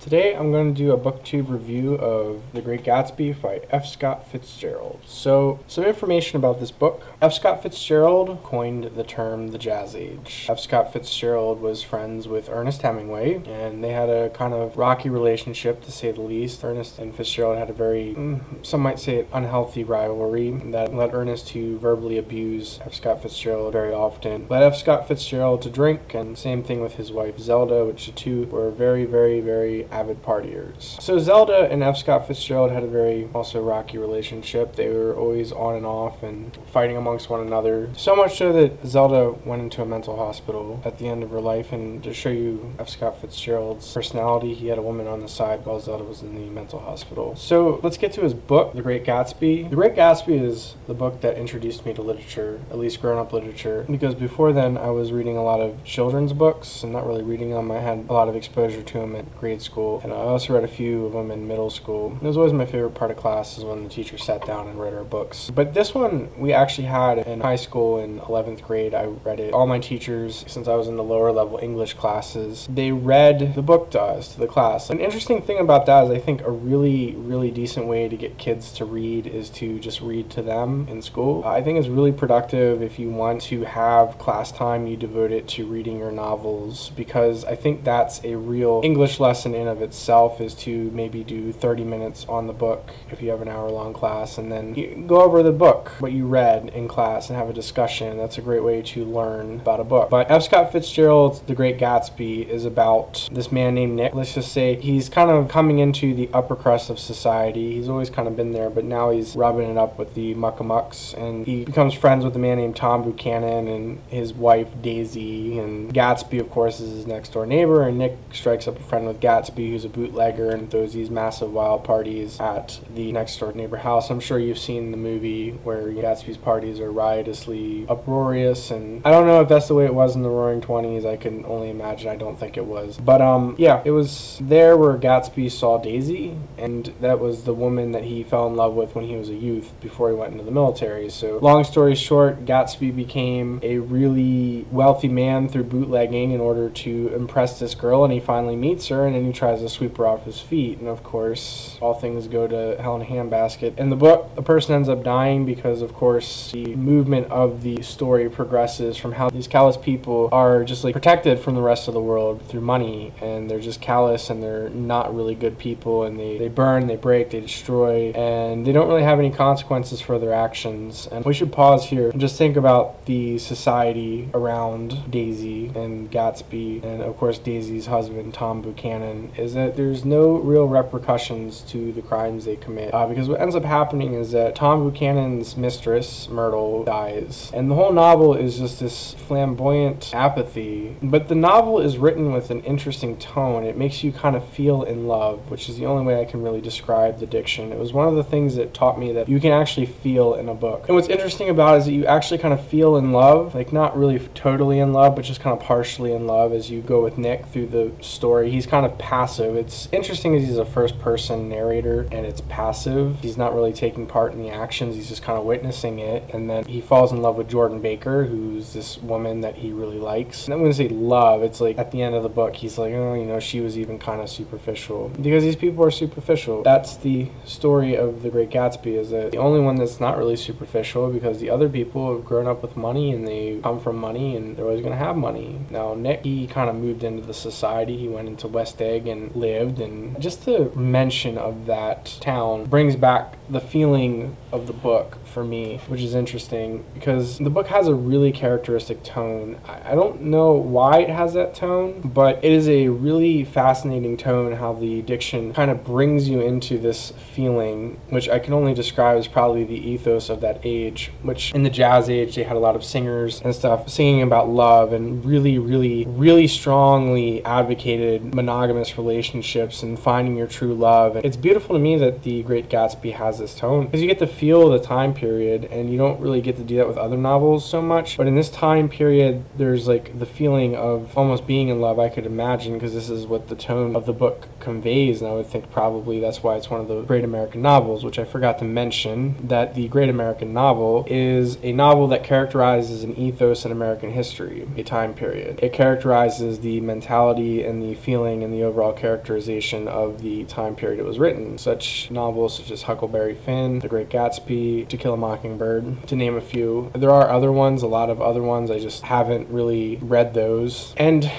Today I'm going to do a booktube review of The Great Gatsby by F. Scott Fitzgerald. So, some information about this book. F. Scott Fitzgerald coined the term the Jazz Age. F. Scott Fitzgerald was friends with Ernest Hemingway, and they had a kind of rocky relationship to say the least. Ernest and Fitzgerald had a very, mm, some might say, unhealthy rivalry that led Ernest to verbally abuse F. Scott Fitzgerald very often. Led F. Scott Fitzgerald to drink, and same thing with his wife Zelda, which the two were very, very, very avid partiers. So Zelda and F. Scott Fitzgerald had a very also rocky relationship. They were always on and off and fighting amongst one another. So much so that Zelda went into a mental hospital at the end of her life. And to show you F. Scott Fitzgerald's personality, he had a woman on the side while Zelda was in the mental hospital. So let's get to his book, The Great Gatsby. The Great Gatsby is the book that introduced me to literature, at least grown up literature, because before then I was reading a lot of children's books and not really reading them. I had a lot of exposure to them at grade school school, and I also read a few of them in middle school. It was always my favorite part of class is when the teacher sat down and read our books. But this one we actually had in high school in 11th grade. I read it. All my teachers, since I was in the lower level English classes, they read the book to us, to the class. An interesting thing about that is I think a really, really decent way to get kids to read is to just read to them in school. I think it's really productive if you want to have class time, you devote it to reading your novels because I think that's a real English lesson in of itself is to maybe do 30 minutes on the book if you have an hour long class and then go over the book, what you read in class, and have a discussion. That's a great way to learn about a book. But F. Scott Fitzgerald's The Great Gatsby is about this man named Nick. Let's just say he's kind of coming into the upper crust of society. He's always kind of been there, but now he's rubbing it up with the muckamucks and he becomes friends with a man named Tom Buchanan and his wife Daisy. And Gatsby, of course, is his next door neighbor, and Nick strikes up a friend with Gatsby who's a bootlegger and throws these massive wild parties at the next door neighbor house. I'm sure you've seen the movie where Gatsby's parties are riotously uproarious, and I don't know if that's the way it was in the Roaring Twenties. I can only imagine. I don't think it was, but um, yeah, it was there where Gatsby saw Daisy, and that was the woman that he fell in love with when he was a youth before he went into the military. So, long story short, Gatsby became a really wealthy man through bootlegging in order to impress this girl, and he finally meets her, and then he tries tries to sweep her off his feet. And of course, all things go to hell in a handbasket. In the book, the person ends up dying because, of course, the movement of the story progresses from how these callous people are just like protected from the rest of the world through money. And they're just callous and they're not really good people. And they, they burn, they break, they destroy, and they don't really have any consequences for their actions. And we should pause here and just think about the society around Daisy and Gatsby, and of course, Daisy's husband, Tom Buchanan, is that there's no real repercussions to the crimes they commit. Uh, because what ends up happening is that Tom Buchanan's mistress, Myrtle, dies. And the whole novel is just this flamboyant apathy. But the novel is written with an interesting tone. It makes you kind of feel in love, which is the only way I can really describe the diction. It was one of the things that taught me that you can actually feel in a book. And what's interesting about it is that you actually kind of feel in love, like not really totally in love, but just kind of partially in love as you go with Nick through the story. He's kind of passive passive. It's interesting as he's a first person narrator and it's passive. He's not really taking part in the actions, he's just kind of witnessing it. And then he falls in love with Jordan Baker, who's this woman that he really likes. And I'm going to say love. It's like at the end of the book, he's like, oh, you know, she was even kind of superficial. Because these people are superficial. That's the story of The Great Gatsby, is that the only one that's not really superficial because the other people have grown up with money and they come from money and they're always going to have money. Now, Nick, he kind of moved into the society. He went into West Egg and lived. And just the mention of that town brings back the feeling of the book for me, which is interesting because the book has a really characteristic tone. I don't know why it has that tone, but it is a really fascinating tone how the diction kind of brings you into this feeling, which I can only describe as probably the ethos of that age, which in the jazz age they had a lot of singers and stuff singing about love and really, really, really strongly advocated monogamous relationships and finding your true love. It's beautiful to me that The Great Gatsby has this tone because you get to feel the time period and you don't really get to do that with other novels so much. But in this time period there's like the feeling of almost being in love i could imagine because this is what the tone of the book conveys. And i would think probably that's why it's one of the great american novels which i forgot to mention that the great american novel is a novel that characterizes an ethos in american history a time period. It characterizes the mentality and the feeling and the overall well characterization of the time period it was written. Such novels such as Huckleberry Finn, The Great Gatsby, To Kill a Mockingbird, to name a few. There are other ones, a lot of other ones. I just haven't really read those. And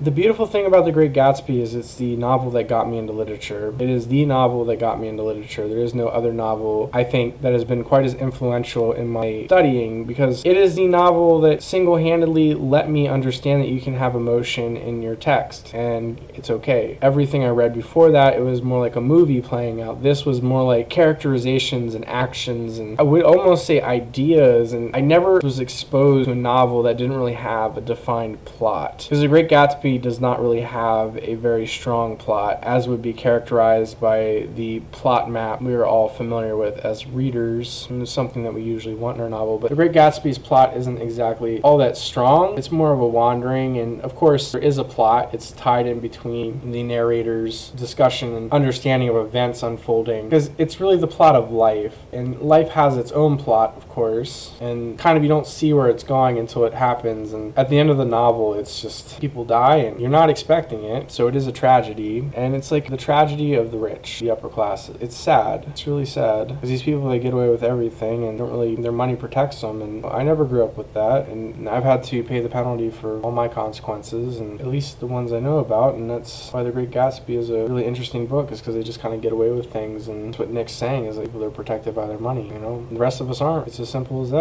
the beautiful thing about The Great Gatsby is it's the novel that got me into literature. It is the novel that got me into literature. There is no other novel, I think, that has been quite as influential in my studying because it is the novel that single handedly let me understand that you can have emotion in your text and it's okay. Everything I read before that, it was more like a movie playing out. This was more like characterizations and actions and I would almost say ideas. And I never was exposed to a novel that didn't really have a defined plot. Because The Great Gatsby does not really have a very strong plot, as would be characterized by the plot map we are all familiar with as readers. Something that we usually want in our novel. But The Great Gatsby's plot isn't exactly all that strong. It's more of a wandering, and of course, there is a plot. It's tied in between the narrator's discussion and understanding of events unfolding. Because it's really the plot of life, and life has its own plot, of course, and kind of you don't see where it's going until it happens. And at the end of the novel, it's just people die you're not expecting it, so it is a tragedy. And it's like the tragedy of the rich, the upper class. It's sad. It's really sad because these people they get away with everything and don't really their money protects them. And I never grew up with that, and I've had to pay the penalty for all my consequences, and at least the ones I know about. And that's why The Great Gatsby is a really interesting book, is because they just kind of get away with things. And that's what Nick's saying is like people are protected by their money. You know, the rest of us aren't. It's as simple as that.